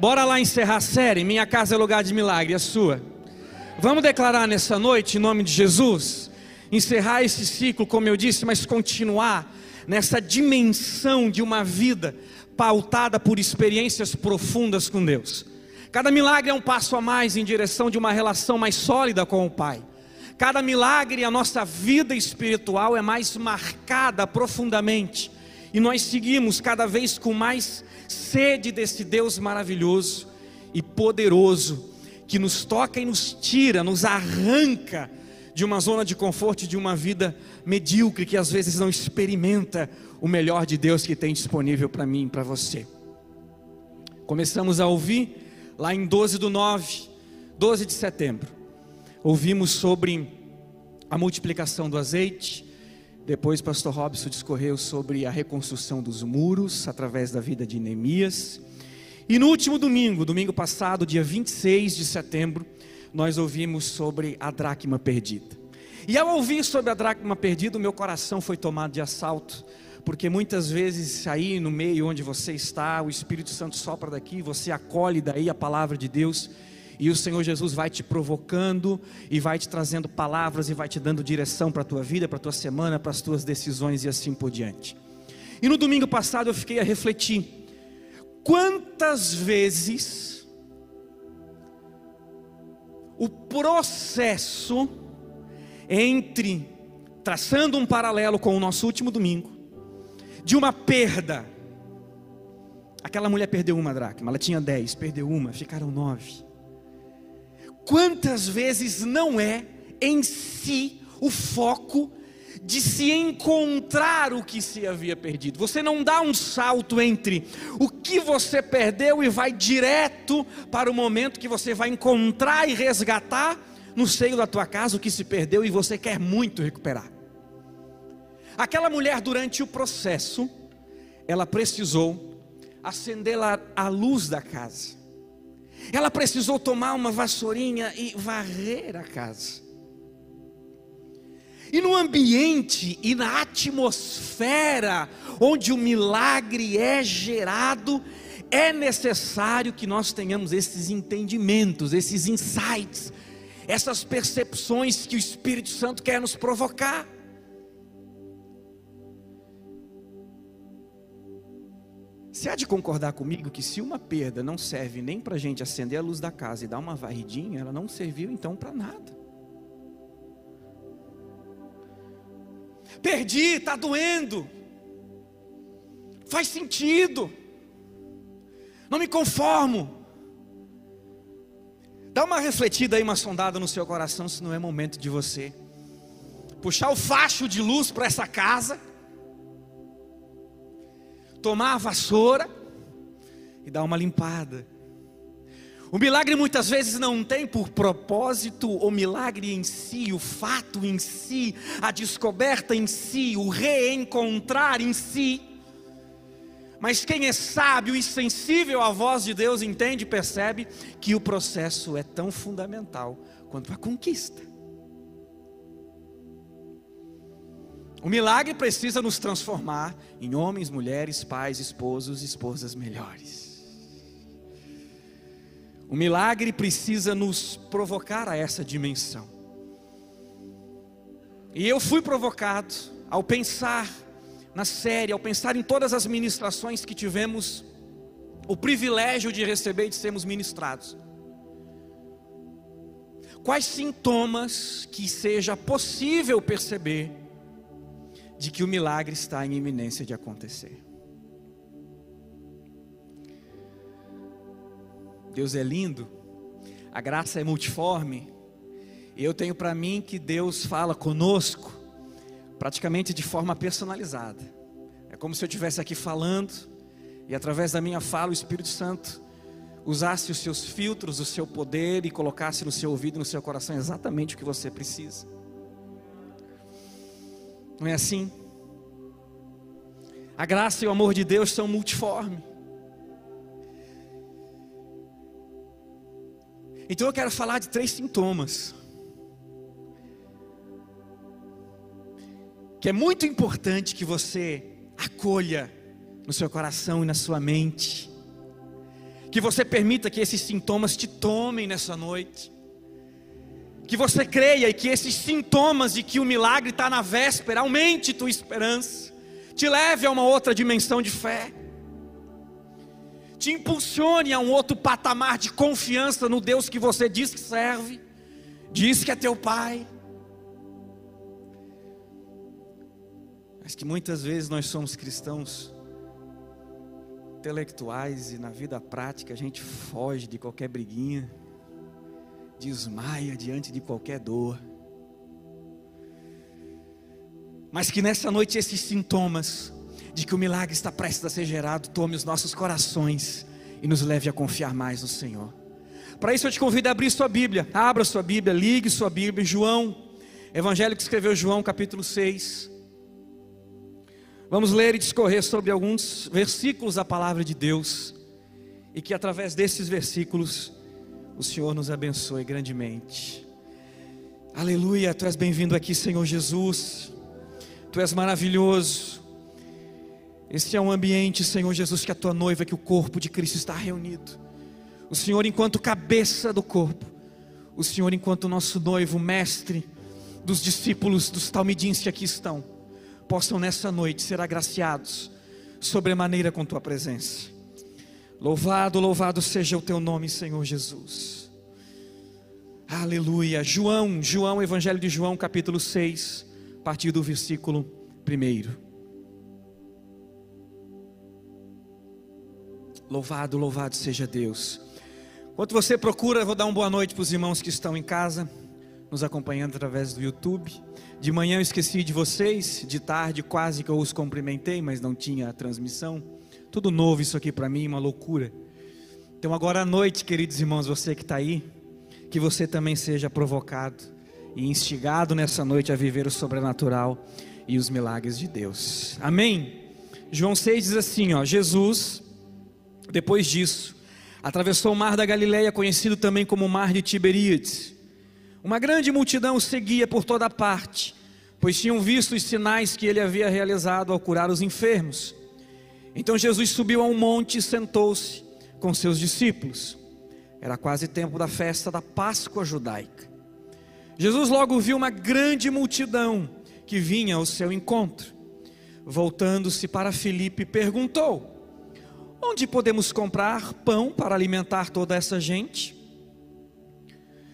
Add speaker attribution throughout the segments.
Speaker 1: Bora lá encerrar a série. Minha casa é lugar de milagre, a sua. Vamos declarar nessa noite, em nome de Jesus, encerrar esse ciclo, como eu disse, mas continuar nessa dimensão de uma vida pautada por experiências profundas com Deus. Cada milagre é um passo a mais em direção de uma relação mais sólida com o Pai. Cada milagre, a nossa vida espiritual é mais marcada profundamente. E nós seguimos cada vez com mais sede desse Deus maravilhoso e poderoso, que nos toca e nos tira, nos arranca de uma zona de conforto, de uma vida medíocre, que às vezes não experimenta o melhor de Deus que tem disponível para mim e para você. Começamos a ouvir lá em 12 do 9, 12 de setembro, ouvimos sobre a multiplicação do azeite. Depois, pastor Robson discorreu sobre a reconstrução dos muros através da vida de Neemias. E no último domingo, domingo passado, dia 26 de setembro, nós ouvimos sobre a dracma perdida. E ao ouvir sobre a dracma perdida, o meu coração foi tomado de assalto porque muitas vezes aí no meio onde você está, o Espírito Santo sopra daqui, você acolhe daí a palavra de Deus, e o Senhor Jesus vai te provocando e vai te trazendo palavras e vai te dando direção para a tua vida, para a tua semana, para as tuas decisões e assim por diante. E no domingo passado eu fiquei a refletir: quantas vezes o processo entre traçando um paralelo com o nosso último domingo, de uma perda. Aquela mulher perdeu uma dracma, ela tinha dez, perdeu uma, ficaram nove. Quantas vezes não é em si o foco de se encontrar o que se havia perdido. Você não dá um salto entre o que você perdeu e vai direto para o momento que você vai encontrar e resgatar no seio da tua casa o que se perdeu e você quer muito recuperar. Aquela mulher, durante o processo, ela precisou acender a luz da casa. Ela precisou tomar uma vassourinha e varrer a casa. E no ambiente e na atmosfera onde o milagre é gerado, é necessário que nós tenhamos esses entendimentos, esses insights, essas percepções que o Espírito Santo quer nos provocar. Você há de concordar comigo que se uma perda não serve nem para a gente acender a luz da casa e dar uma varridinha, ela não serviu então para nada. Perdi, está doendo. Faz sentido. Não me conformo. Dá uma refletida aí, uma sondada no seu coração, se não é momento de você puxar o facho de luz para essa casa tomar a vassoura e dar uma limpada. O milagre muitas vezes não tem por propósito o milagre em si, o fato em si, a descoberta em si, o reencontrar em si. Mas quem é sábio e sensível à voz de Deus entende e percebe que o processo é tão fundamental quanto a conquista. O milagre precisa nos transformar em homens, mulheres, pais, esposos, esposas melhores. O milagre precisa nos provocar a essa dimensão. E eu fui provocado ao pensar na série, ao pensar em todas as ministrações que tivemos o privilégio de receber e de sermos ministrados. Quais sintomas que seja possível perceber de que o milagre está em iminência de acontecer. Deus é lindo, a graça é multiforme, e eu tenho para mim que Deus fala conosco, praticamente de forma personalizada. É como se eu estivesse aqui falando, e através da minha fala, o Espírito Santo usasse os seus filtros, o seu poder e colocasse no seu ouvido, no seu coração exatamente o que você precisa. Não é assim? A graça e o amor de Deus são multiformes. Então eu quero falar de três sintomas. Que é muito importante que você acolha no seu coração e na sua mente. Que você permita que esses sintomas te tomem nessa noite. Que você creia e que esses sintomas de que o milagre está na véspera aumente tua esperança, te leve a uma outra dimensão de fé, te impulsione a um outro patamar de confiança no Deus que você diz que serve, diz que é teu Pai. Mas que muitas vezes nós somos cristãos intelectuais e na vida prática a gente foge de qualquer briguinha, desmaia diante de qualquer dor. Mas que nessa noite esses sintomas de que o milagre está prestes a ser gerado tome os nossos corações e nos leve a confiar mais no Senhor. Para isso eu te convido a abrir sua Bíblia. Abra sua Bíblia, ligue sua Bíblia. João, Evangelho que escreveu João, capítulo 6. Vamos ler e discorrer sobre alguns versículos da palavra de Deus e que através desses versículos o Senhor nos abençoe grandemente. Aleluia, tu és bem-vindo aqui, Senhor Jesus. Tu és maravilhoso. Esse é um ambiente, Senhor Jesus, que a tua noiva, que o corpo de Cristo está reunido. O Senhor enquanto cabeça do corpo, o Senhor enquanto nosso noivo, mestre dos discípulos dos talmidins que aqui estão possam nessa noite ser agraciados sobremaneira com tua presença. Louvado, louvado seja o teu nome, Senhor Jesus. Aleluia. João, João, Evangelho de João, capítulo 6, a partir do versículo 1. Louvado, louvado seja Deus. Enquanto você procura, vou dar uma boa noite para os irmãos que estão em casa, nos acompanhando através do YouTube. De manhã eu esqueci de vocês, de tarde quase que eu os cumprimentei, mas não tinha transmissão. Tudo novo isso aqui para mim, uma loucura. Então agora à noite, queridos irmãos, você que está aí, que você também seja provocado e instigado nessa noite a viver o sobrenatural e os milagres de Deus. Amém? João 6 diz assim, ó, Jesus, depois disso, atravessou o mar da Galileia, conhecido também como o mar de Tiberíades uma grande multidão o seguia por toda parte, pois tinham visto os sinais que ele havia realizado ao curar os enfermos. Então Jesus subiu a um monte e sentou-se com seus discípulos. Era quase tempo da festa da Páscoa judaica. Jesus logo viu uma grande multidão que vinha ao seu encontro. Voltando-se para Filipe, perguntou: Onde podemos comprar pão para alimentar toda essa gente?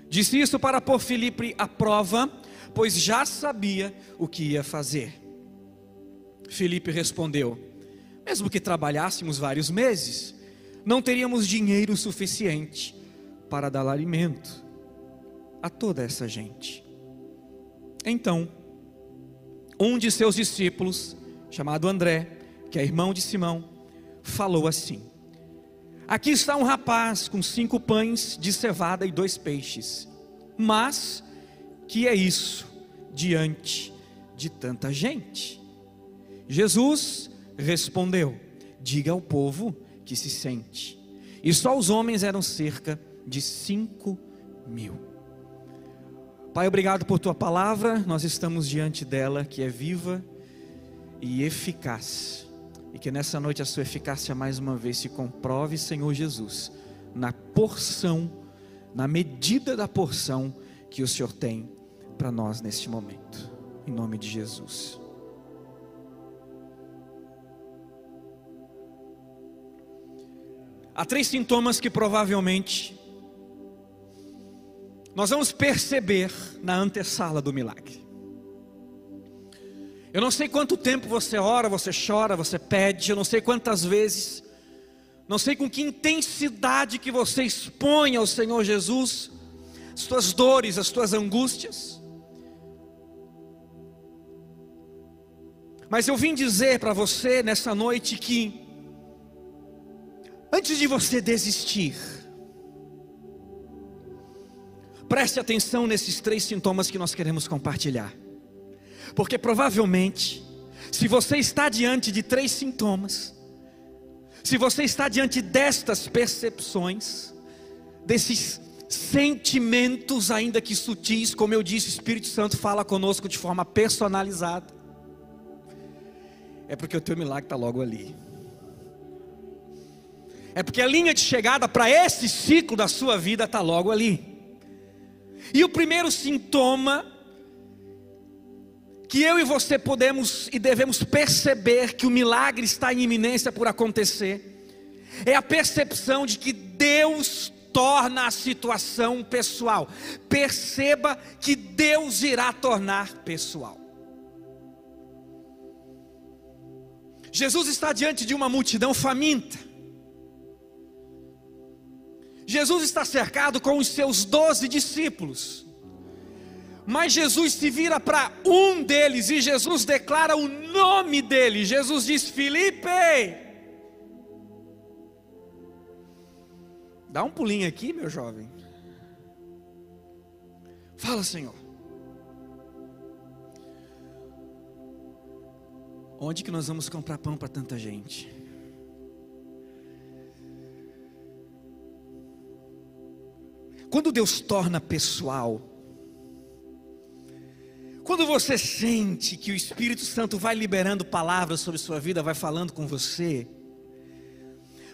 Speaker 1: Disse isso para pôr Filipe à prova, pois já sabia o que ia fazer. Filipe respondeu: Mesmo que trabalhássemos vários meses, não teríamos dinheiro suficiente para dar alimento a toda essa gente. Então, um de seus discípulos, chamado André, que é irmão de Simão, falou assim: Aqui está um rapaz com cinco pães de cevada e dois peixes. Mas, que é isso diante de tanta gente? Jesus respondeu: Diga ao povo que se sente. E só os homens eram cerca de cinco mil. Pai, obrigado por tua palavra. Nós estamos diante dela, que é viva e eficaz e que nessa noite a sua eficácia mais uma vez se comprove, Senhor Jesus, na porção, na medida da porção que o Senhor tem para nós neste momento. Em nome de Jesus. Há três sintomas que provavelmente nós vamos perceber na antessala do milagre. Eu não sei quanto tempo você ora, você chora, você pede, eu não sei quantas vezes, não sei com que intensidade que você expõe ao Senhor Jesus as tuas dores, as tuas angústias. Mas eu vim dizer para você nessa noite que, antes de você desistir, preste atenção nesses três sintomas que nós queremos compartilhar. Porque provavelmente, se você está diante de três sintomas, se você está diante destas percepções, desses sentimentos, ainda que sutis, como eu disse, o Espírito Santo fala conosco de forma personalizada, é porque o teu milagre está logo ali. É porque a linha de chegada para esse ciclo da sua vida está logo ali. E o primeiro sintoma que eu e você podemos e devemos perceber que o milagre está em iminência por acontecer é a percepção de que Deus torna a situação pessoal. Perceba que Deus irá tornar pessoal. Jesus está diante de uma multidão faminta. Jesus está cercado com os seus doze discípulos. Mas Jesus se vira para um deles e Jesus declara o nome dele. Jesus diz: Filipe, dá um pulinho aqui, meu jovem. Fala, Senhor. Onde que nós vamos comprar pão para tanta gente? Quando Deus torna pessoal, quando você sente que o Espírito Santo vai liberando palavras sobre sua vida, vai falando com você,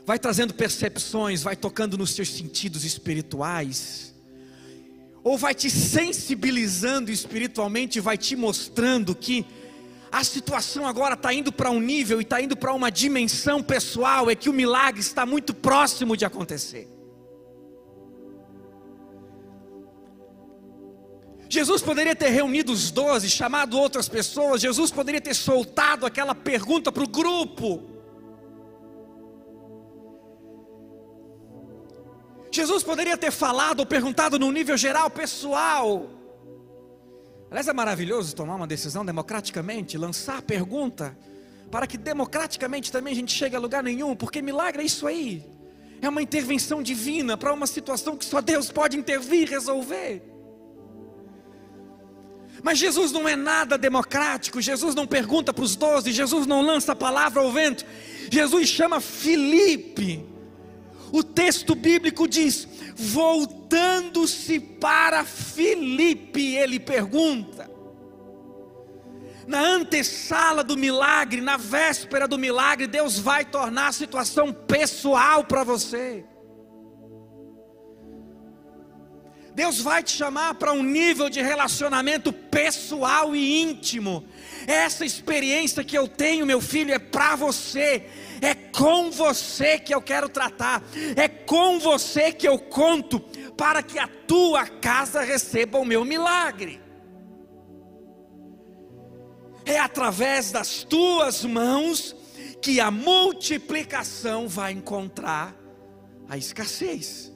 Speaker 1: vai trazendo percepções, vai tocando nos seus sentidos espirituais, ou vai te sensibilizando espiritualmente, vai te mostrando que a situação agora está indo para um nível e está indo para uma dimensão pessoal, é que o milagre está muito próximo de acontecer. Jesus poderia ter reunido os doze, chamado outras pessoas, Jesus poderia ter soltado aquela pergunta para o grupo. Jesus poderia ter falado ou perguntado no nível geral, pessoal. Aliás, é maravilhoso tomar uma decisão democraticamente, lançar a pergunta, para que democraticamente também a gente chegue a lugar nenhum, porque milagre é isso aí. É uma intervenção divina para uma situação que só Deus pode intervir e resolver. Mas Jesus não é nada democrático, Jesus não pergunta para os doze, Jesus não lança a palavra ao vento, Jesus chama Filipe. O texto bíblico diz: voltando-se para Filipe, ele pergunta, na antessala do milagre, na véspera do milagre, Deus vai tornar a situação pessoal para você. Deus vai te chamar para um nível de relacionamento pessoal e íntimo. Essa experiência que eu tenho, meu filho, é para você. É com você que eu quero tratar. É com você que eu conto para que a tua casa receba o meu milagre. É através das tuas mãos que a multiplicação vai encontrar a escassez.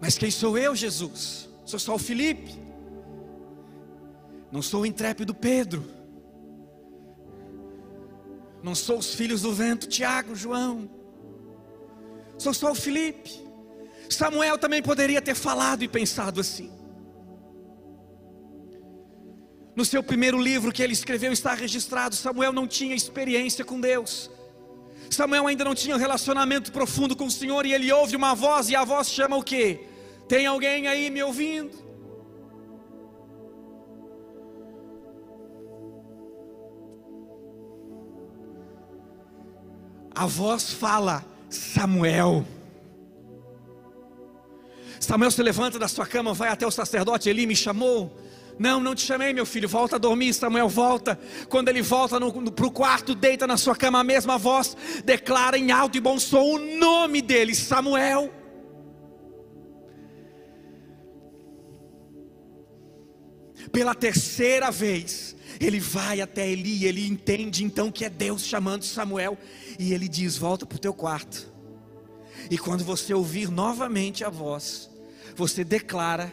Speaker 1: Mas quem sou eu, Jesus? Sou só o Felipe. Não sou o intrépido Pedro. Não sou os filhos do vento, Tiago, João. Sou só o Felipe. Samuel também poderia ter falado e pensado assim. No seu primeiro livro que ele escreveu está registrado: Samuel não tinha experiência com Deus. Samuel ainda não tinha um relacionamento profundo com o Senhor e ele ouve uma voz e a voz chama o quê? Tem alguém aí me ouvindo? A voz fala: Samuel. Samuel se levanta da sua cama, vai até o sacerdote Eli, me chamou. Não, não te chamei, meu filho. Volta a dormir. Samuel volta. Quando ele volta para o quarto, deita na sua cama, a mesma voz declara em alto e bom som o nome dele: Samuel. Pela terceira vez, ele vai até Eli, ele entende então que é Deus chamando Samuel, e ele diz: Volta para o teu quarto. E quando você ouvir novamente a voz, você declara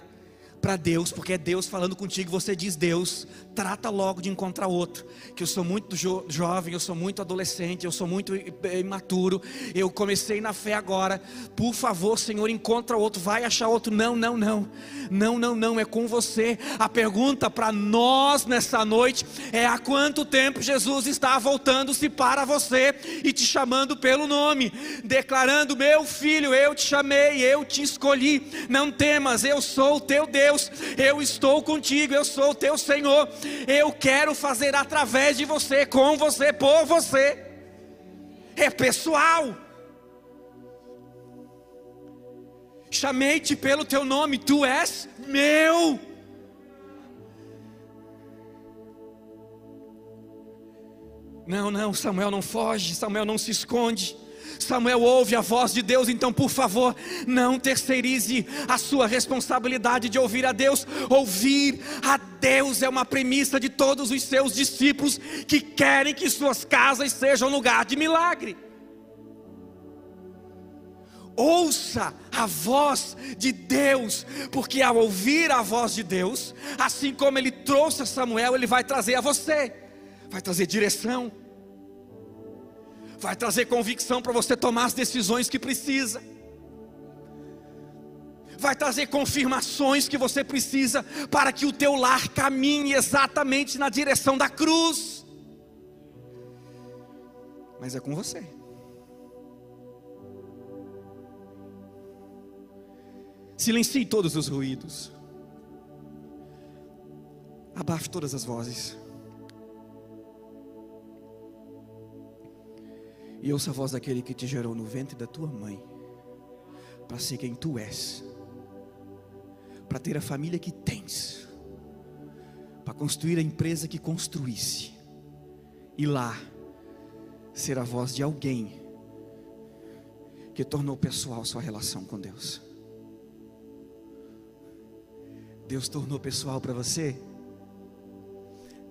Speaker 1: para Deus, porque é Deus falando contigo, você diz: Deus, trata logo de encontrar outro. Que eu sou muito jo jovem, eu sou muito adolescente, eu sou muito imaturo. Eu comecei na fé agora. Por favor, Senhor, encontra outro. Vai achar outro. Não, não, não. Não, não, não. É com você. A pergunta para nós nessa noite é: há quanto tempo Jesus está voltando-se para você e te chamando pelo nome, declarando: Meu filho, eu te chamei, eu te escolhi. Não temas, eu sou o teu Deus Deus, eu estou contigo, eu sou o teu Senhor, eu quero fazer através de você, com você, por você. É pessoal. Chamei-te pelo teu nome, tu és meu. Não, não, Samuel não foge, Samuel não se esconde. Samuel ouve a voz de Deus, então por favor, não terceirize a sua responsabilidade de ouvir a Deus. Ouvir a Deus é uma premissa de todos os seus discípulos que querem que suas casas sejam lugar de milagre. Ouça a voz de Deus, porque ao ouvir a voz de Deus, assim como ele trouxe a Samuel, ele vai trazer a você, vai trazer direção vai trazer convicção para você tomar as decisões que precisa, vai trazer confirmações que você precisa para que o teu lar caminhe exatamente na direção da cruz. Mas é com você. Silencie todos os ruídos. Abafe todas as vozes. E ouça a voz daquele que te gerou no ventre da tua mãe, para ser quem tu és, para ter a família que tens, para construir a empresa que construísse, e lá ser a voz de alguém que tornou pessoal sua relação com Deus. Deus tornou pessoal para você?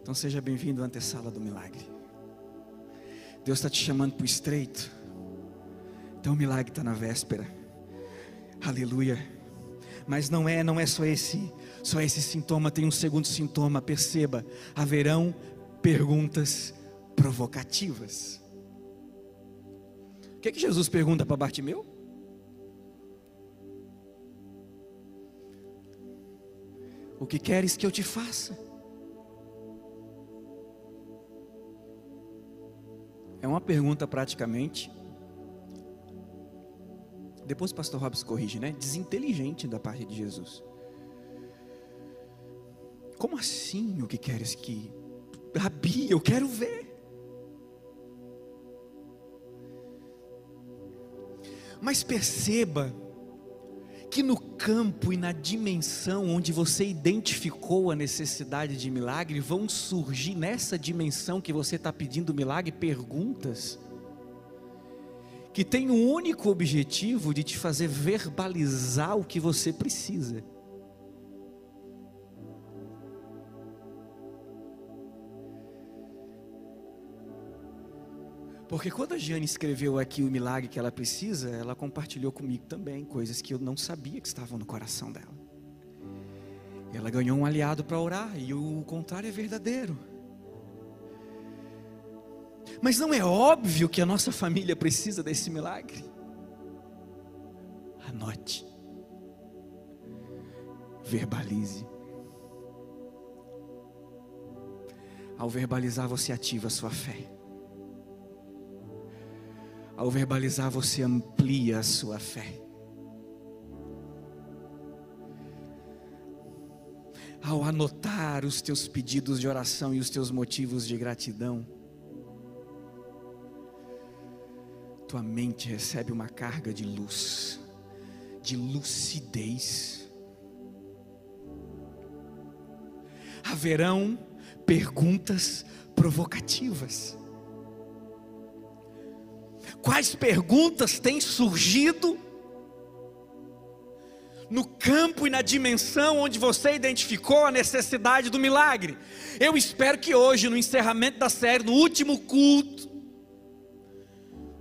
Speaker 1: Então seja bem-vindo à antessala do milagre. Deus está te chamando para o estreito. Então o milagre está na véspera. Aleluia. Mas não é, não é só esse, só esse sintoma, tem um segundo sintoma, perceba, haverão perguntas provocativas. O que, é que Jesus pergunta para Bartimeu? O que queres que eu te faça? É uma pergunta praticamente. Depois o pastor Robson corrige, né? Desinteligente da parte de Jesus. Como assim o que queres que. Rabi, eu quero ver. Mas perceba que no campo e na dimensão onde você identificou a necessidade de milagre, vão surgir nessa dimensão que você está pedindo milagre perguntas que tem um único objetivo de te fazer verbalizar o que você precisa. Porque quando a Jane escreveu aqui o milagre que ela precisa, ela compartilhou comigo também coisas que eu não sabia que estavam no coração dela. Ela ganhou um aliado para orar e o contrário é verdadeiro. Mas não é óbvio que a nossa família precisa desse milagre? Anote. Verbalize. Ao verbalizar, você ativa a sua fé. Ao verbalizar, você amplia a sua fé. Ao anotar os teus pedidos de oração e os teus motivos de gratidão, tua mente recebe uma carga de luz, de lucidez. Haverão perguntas provocativas. Quais perguntas têm surgido no campo e na dimensão onde você identificou a necessidade do milagre? Eu espero que hoje, no encerramento da série, no último culto,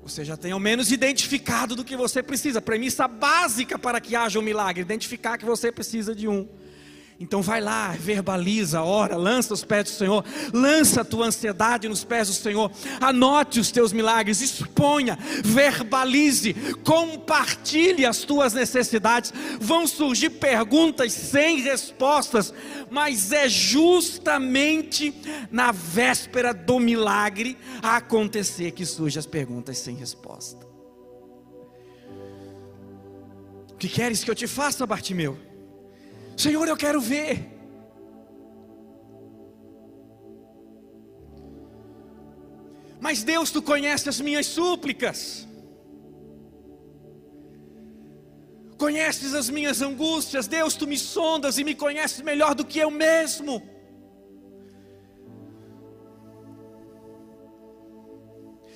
Speaker 1: você já tenha ao menos identificado do que você precisa. Premissa básica para que haja um milagre: identificar que você precisa de um. Então vai lá, verbaliza, ora, lança os pés do Senhor, lança a tua ansiedade nos pés do Senhor, anote os teus milagres, exponha, verbalize, compartilhe as tuas necessidades. Vão surgir perguntas sem respostas, mas é justamente na véspera do milagre acontecer que surgem as perguntas sem resposta. O que queres que eu te faça, Bartimeu? Senhor, eu quero ver. Mas Deus, tu conhece as minhas súplicas. Conheces as minhas angústias, Deus, tu me sondas e me conheces melhor do que eu mesmo.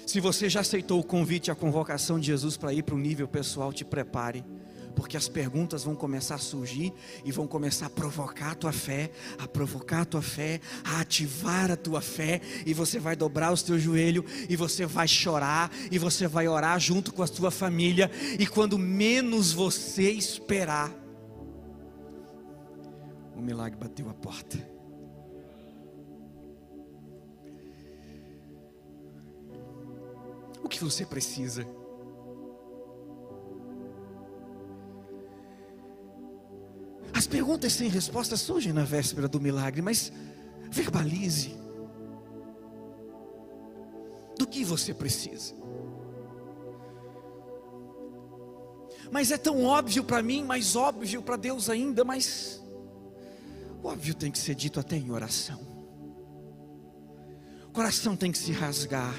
Speaker 1: Se você já aceitou o convite, a convocação de Jesus para ir para o nível pessoal, te prepare, porque as perguntas vão começar a surgir e vão começar a provocar a tua fé, a provocar a tua fé, a ativar a tua fé, e você vai dobrar os teus joelhos, e você vai chorar, e você vai orar junto com a tua família, e quando menos você esperar, o milagre bateu a porta. O que você precisa? As perguntas sem resposta surgem na véspera do milagre, mas verbalize. Do que você precisa? Mas é tão óbvio para mim, mais óbvio para Deus ainda, mas óbvio tem que ser dito até em oração. O coração tem que se rasgar.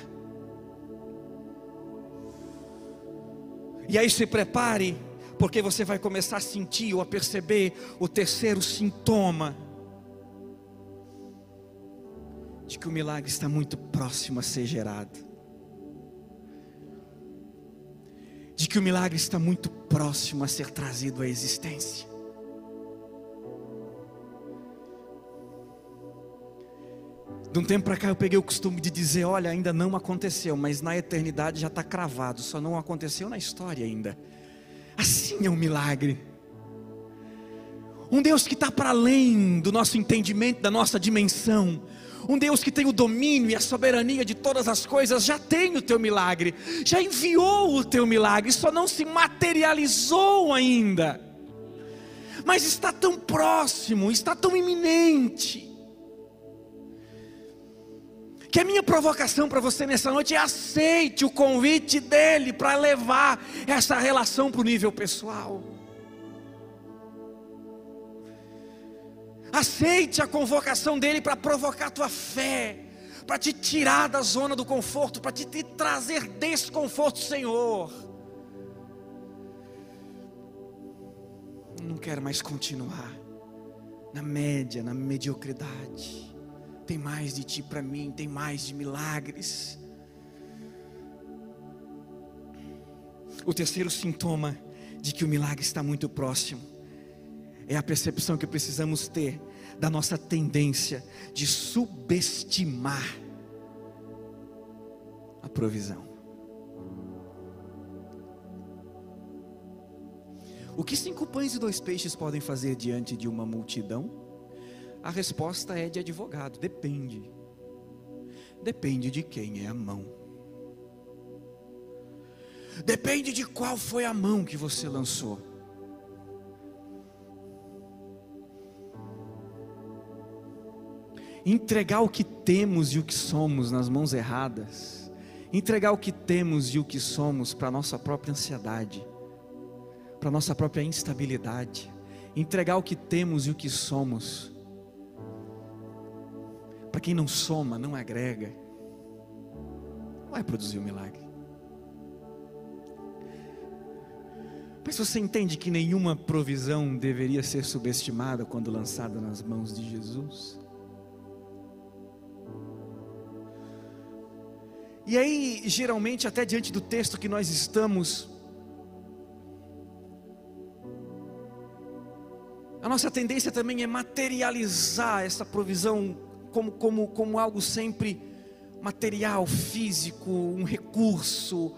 Speaker 1: E aí se prepare, porque você vai começar a sentir ou a perceber o terceiro sintoma de que o milagre está muito próximo a ser gerado. De que o milagre está muito próximo a ser trazido à existência. De um tempo para cá eu peguei o costume de dizer: olha, ainda não aconteceu, mas na eternidade já está cravado, só não aconteceu na história ainda. Assim é um milagre. Um Deus que está para além do nosso entendimento, da nossa dimensão. Um Deus que tem o domínio e a soberania de todas as coisas, já tem o teu milagre, já enviou o teu milagre, só não se materializou ainda. Mas está tão próximo, está tão iminente que a minha provocação para você nessa noite é aceite o convite dele para levar essa relação para o nível pessoal. Aceite a convocação dele para provocar a tua fé, para te tirar da zona do conforto, para te, te trazer desconforto, Senhor. Não quero mais continuar na média, na mediocridade tem mais de ti para mim, tem mais de milagres. O terceiro sintoma de que o milagre está muito próximo é a percepção que precisamos ter da nossa tendência de subestimar a provisão. O que cinco pães e dois peixes podem fazer diante de uma multidão? A resposta é de advogado, depende. Depende de quem é a mão. Depende de qual foi a mão que você lançou. Entregar o que temos e o que somos nas mãos erradas, entregar o que temos e o que somos para a nossa própria ansiedade, para a nossa própria instabilidade, entregar o que temos e o que somos para quem não soma, não agrega, não vai produzir o um milagre. Mas você entende que nenhuma provisão deveria ser subestimada quando lançada nas mãos de Jesus? E aí, geralmente, até diante do texto que nós estamos, a nossa tendência também é materializar essa provisão como, como, como algo sempre material, físico, um recurso.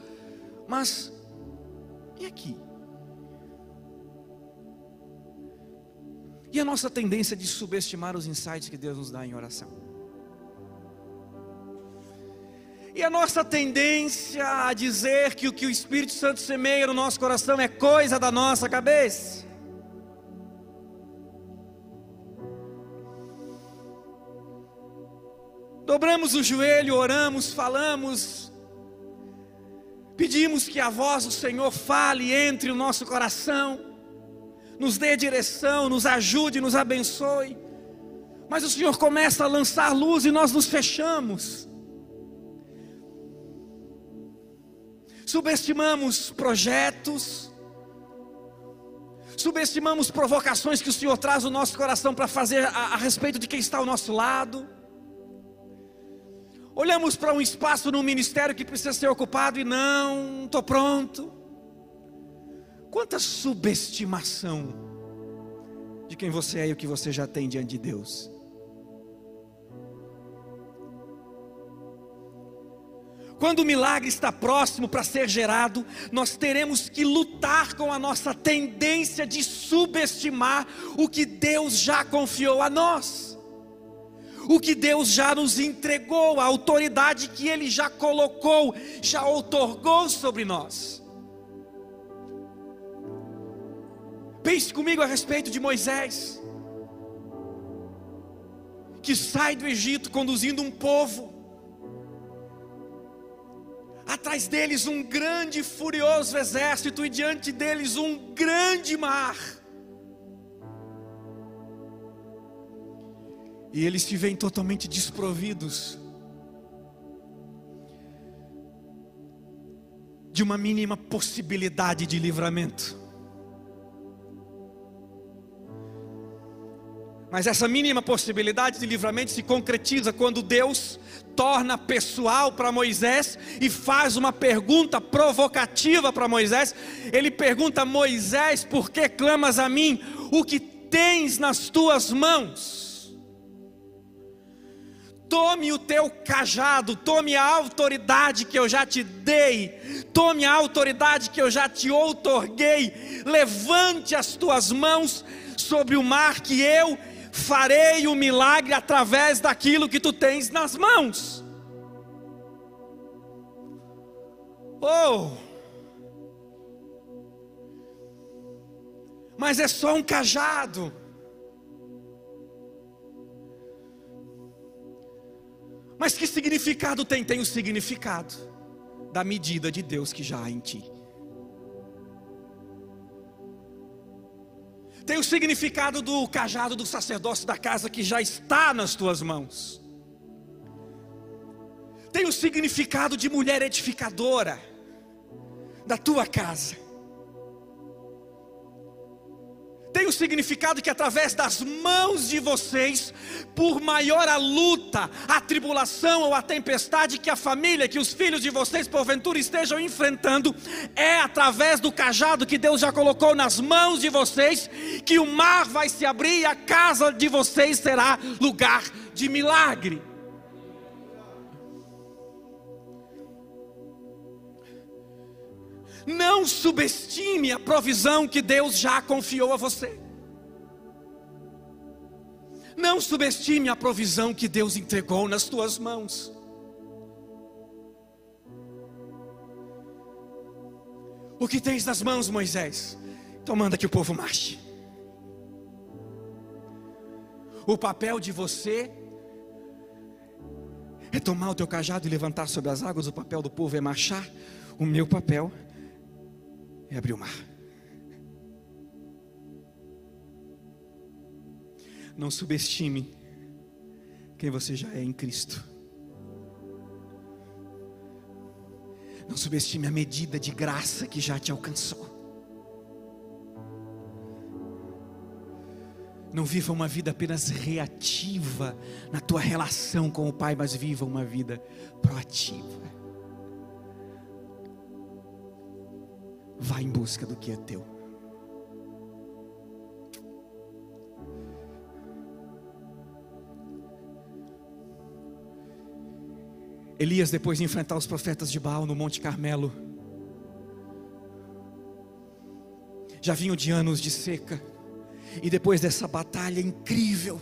Speaker 1: Mas, e aqui? E a nossa tendência de subestimar os insights que Deus nos dá em oração? E a nossa tendência a dizer que o que o Espírito Santo semeia no nosso coração é coisa da nossa cabeça? Dobramos o joelho, oramos, falamos, pedimos que a voz do Senhor fale entre o nosso coração, nos dê direção, nos ajude, nos abençoe. Mas o Senhor começa a lançar luz e nós nos fechamos. Subestimamos projetos, subestimamos provocações que o Senhor traz no nosso coração para fazer a, a respeito de quem está ao nosso lado. Olhamos para um espaço no ministério que precisa ser ocupado e não, estou pronto. Quanta subestimação de quem você é e o que você já tem diante de Deus. Quando o milagre está próximo para ser gerado, nós teremos que lutar com a nossa tendência de subestimar o que Deus já confiou a nós, o que Deus já nos entregou, a autoridade que Ele já colocou, já outorgou sobre nós. Pense comigo a respeito de Moisés, que sai do Egito conduzindo um povo, atrás deles um grande e furioso exército, e diante deles um grande mar. E eles se veem totalmente desprovidos de uma mínima possibilidade de livramento. Mas essa mínima possibilidade de livramento se concretiza quando Deus torna pessoal para Moisés e faz uma pergunta provocativa para Moisés. Ele pergunta: Moisés, por que clamas a mim? O que tens nas tuas mãos? Tome o teu cajado, tome a autoridade que eu já te dei, tome a autoridade que eu já te outorguei, levante as tuas mãos sobre o mar que eu farei o milagre através daquilo que tu tens nas mãos. Oh! Mas é só um cajado. Mas que significado tem? Tem o significado da medida de Deus que já há em ti. tem o significado do cajado do sacerdócio da casa que já está nas tuas mãos. Tem o significado de mulher edificadora da tua casa o significado que através das mãos de vocês, por maior a luta, a tribulação ou a tempestade que a família, que os filhos de vocês porventura estejam enfrentando, é através do cajado que Deus já colocou nas mãos de vocês, que o mar vai se abrir e a casa de vocês será lugar de milagre. Não subestime a provisão que Deus já confiou a você. Não subestime a provisão que Deus entregou nas tuas mãos. O que tens nas mãos, Moisés? Então manda que o povo marche. O papel de você é tomar o teu cajado e levantar sobre as águas, o papel do povo é marchar. O meu papel é abrir o mar. Não subestime quem você já é em Cristo. Não subestime a medida de graça que já te alcançou. Não viva uma vida apenas reativa na tua relação com o Pai, mas viva uma vida proativa. Vá em busca do que é teu. Elias, depois de enfrentar os profetas de Baal no Monte Carmelo, já vinham de anos de seca, e depois dessa batalha incrível,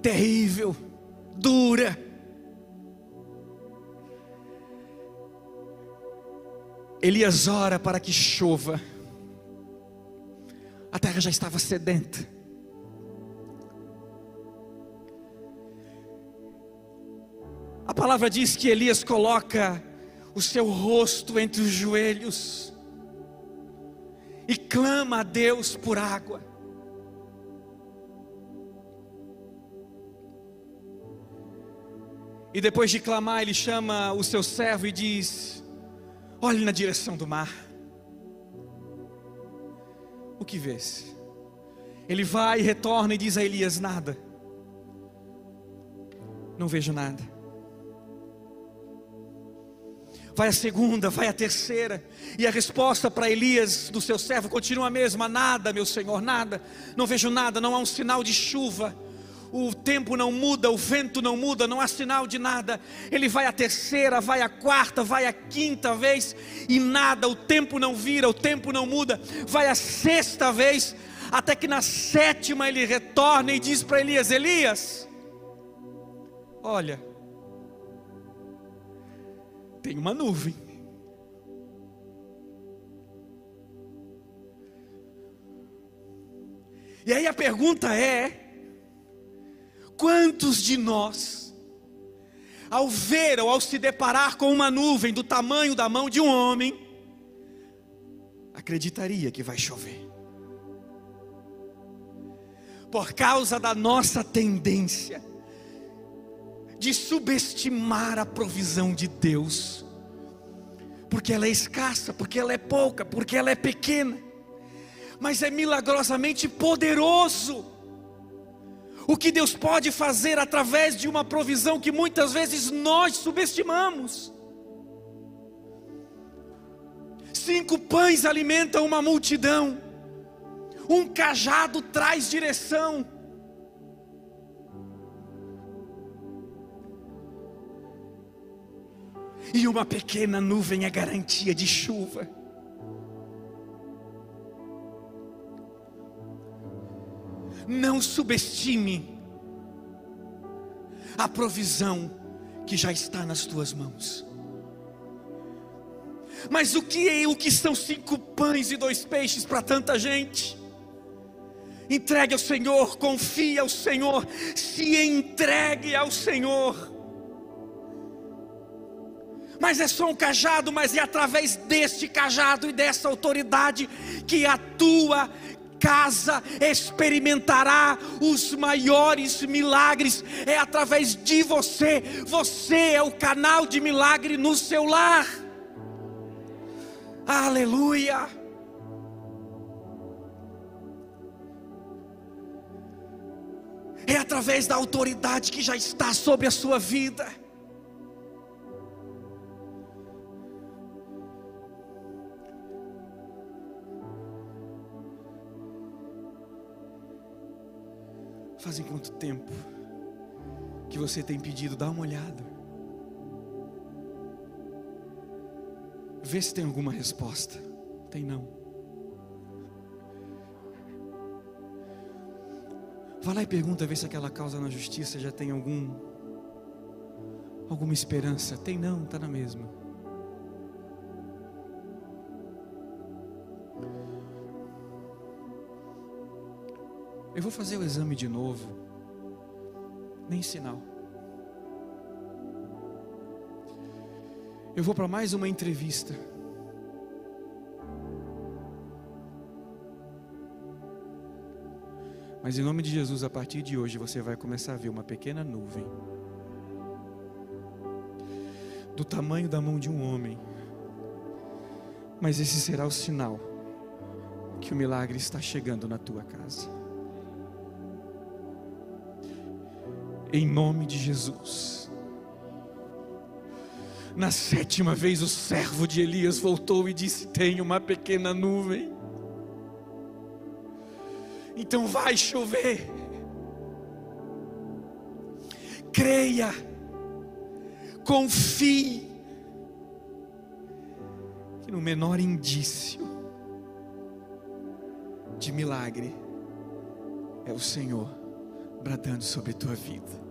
Speaker 1: terrível, dura, Elias ora para que chova. A terra já estava sedenta. Palavra diz que Elias coloca o seu rosto entre os joelhos e clama a Deus por água. E depois de clamar, ele chama o seu servo e diz: Olhe na direção do mar. O que vês? Ele vai e retorna e diz a Elias: Nada. Não vejo nada. Vai a segunda, vai a terceira, e a resposta para Elias do seu servo continua a mesma: Nada, meu senhor, nada. Não vejo nada, não há um sinal de chuva o tempo não muda, o vento não muda, não há sinal de nada. Ele vai a terceira, vai a quarta, vai a quinta vez e nada, o tempo não vira, o tempo não muda. Vai a sexta vez, até que na sétima ele retorna e diz para Elias: Elias, olha, tem uma nuvem. E aí a pergunta é: Quantos de nós, ao ver ou ao se deparar com uma nuvem do tamanho da mão de um homem, acreditaria que vai chover? Por causa da nossa tendência de subestimar a provisão de Deus, porque ela é escassa, porque ela é pouca, porque ela é pequena, mas é milagrosamente poderoso o que Deus pode fazer através de uma provisão que muitas vezes nós subestimamos. Cinco pães alimentam uma multidão, um cajado traz direção. E uma pequena nuvem é garantia de chuva. Não subestime a provisão que já está nas tuas mãos. Mas o que é o que são cinco pães e dois peixes para tanta gente? Entregue ao Senhor, confie ao Senhor, se entregue ao Senhor. Mas é só um cajado, mas é através deste cajado e dessa autoridade que atua casa experimentará os maiores milagres, é através de você, você é o canal de milagre no seu lar. Aleluia. É através da autoridade que já está sobre a sua vida. Fazem quanto tempo que você tem pedido, dá uma olhada. Vê se tem alguma resposta. Tem não. Vá lá e pergunta, vê se aquela causa na justiça já tem algum alguma esperança. Tem não, está na mesma. Eu vou fazer o exame de novo. Nem sinal. Eu vou para mais uma entrevista. Mas em nome de Jesus, a partir de hoje você vai começar a ver uma pequena nuvem do tamanho da mão de um homem. Mas esse será o sinal que o milagre está chegando na tua casa. Em nome de Jesus. Na sétima vez, o servo de Elias voltou e disse: Tem uma pequena nuvem, então vai chover. Creia, confie, que no menor indício de milagre é o Senhor bradando sobre tua vida.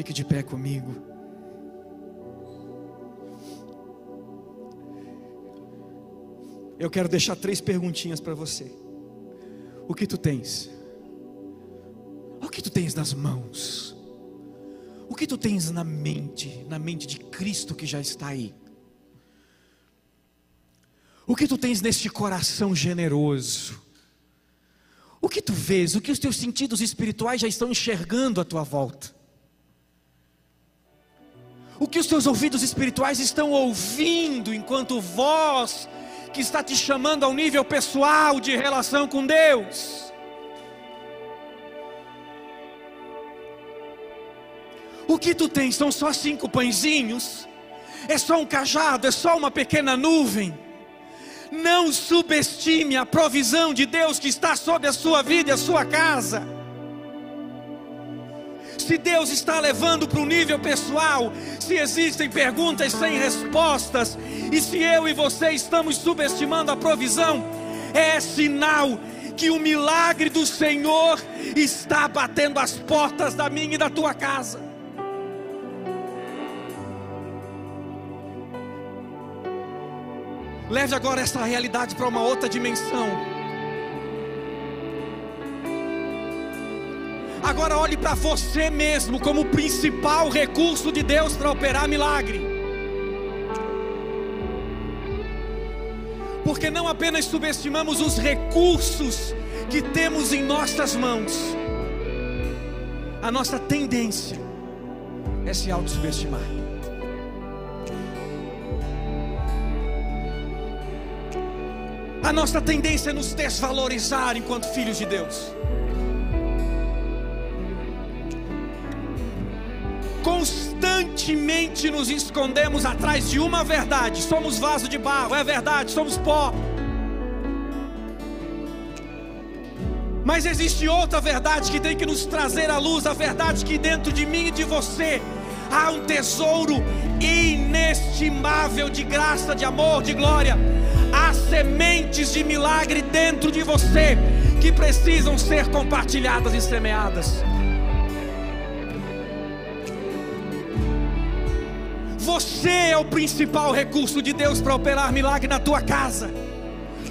Speaker 1: Fique de pé comigo. Eu quero deixar três perguntinhas para você. O que tu tens? O que tu tens nas mãos? O que tu tens na mente, na mente de Cristo que já está aí? O que tu tens neste coração generoso? O que tu vês? O que os teus sentidos espirituais já estão enxergando à tua volta? O que os teus ouvidos espirituais estão ouvindo enquanto voz que está te chamando ao nível pessoal de relação com Deus? O que tu tens são só cinco pãezinhos? É só um cajado? É só uma pequena nuvem? Não subestime a provisão de Deus que está sobre a sua vida e a sua casa. Se Deus está levando para o nível pessoal, se existem perguntas sem respostas, e se eu e você estamos subestimando a provisão, é sinal que o milagre do Senhor está batendo as portas da minha e da tua casa. Leve agora essa realidade para uma outra dimensão. Agora olhe para você mesmo como o principal recurso de Deus para operar milagre. Porque não apenas subestimamos os recursos que temos em nossas mãos, a nossa tendência é se auto-subestimar. A nossa tendência é nos desvalorizar enquanto filhos de Deus. Constantemente nos escondemos atrás de uma verdade: somos vaso de barro, é verdade, somos pó. Mas existe outra verdade que tem que nos trazer à luz, a verdade que dentro de mim e de você há um tesouro inestimável de graça, de amor, de glória há sementes de milagre dentro de você que precisam ser compartilhadas e semeadas. Você é o principal recurso de Deus para operar milagre na tua casa.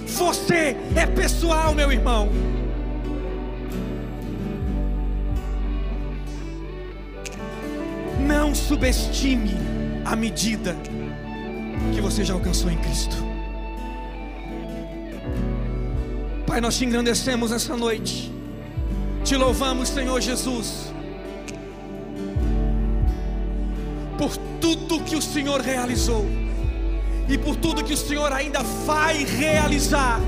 Speaker 1: Você é pessoal, meu irmão. Não subestime a medida que você já alcançou em Cristo. Pai, nós te engrandecemos essa noite, te louvamos, Senhor Jesus, por tudo que o Senhor realizou e por tudo que o Senhor ainda vai realizar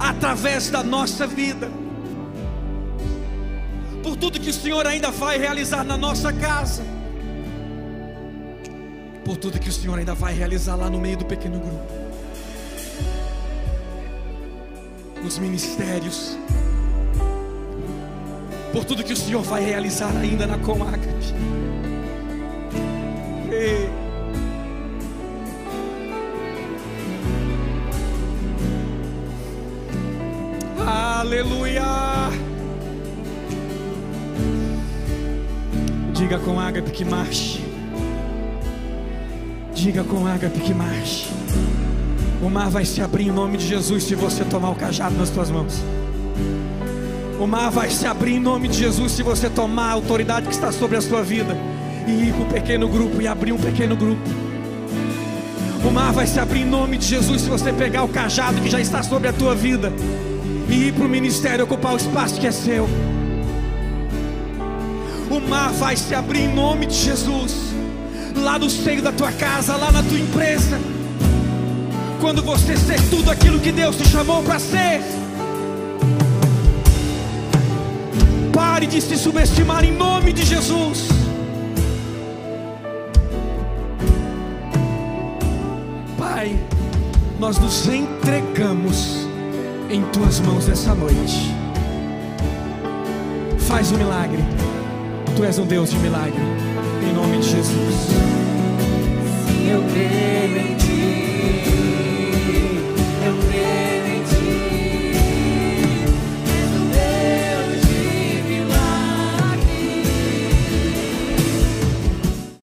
Speaker 1: através da nossa vida, por tudo que o Senhor ainda vai realizar na nossa casa, por tudo que o Senhor ainda vai realizar lá no meio do pequeno grupo. nos ministérios, por tudo que o Senhor vai realizar ainda na Comacre. Aleluia! Diga com ágape que marche. Diga com ágape que marche. O mar vai se abrir em nome de Jesus se você tomar o cajado nas suas mãos. O mar vai se abrir em nome de Jesus se você tomar a autoridade que está sobre a sua vida e ir para um pequeno grupo e abrir um pequeno grupo. O mar vai se abrir em nome de Jesus se você pegar o cajado que já está sobre a tua vida e ir para o ministério ocupar o espaço que é seu. O mar vai se abrir em nome de Jesus, lá no seio da tua casa, lá na tua empresa quando você ser tudo aquilo que Deus te chamou para ser. Pare de se subestimar em nome de Jesus. Pai, nós nos entregamos em tuas mãos nessa noite. Faz um milagre. Tu és um Deus de milagre. Em nome de Jesus. Eu creio em ti. Eu creio.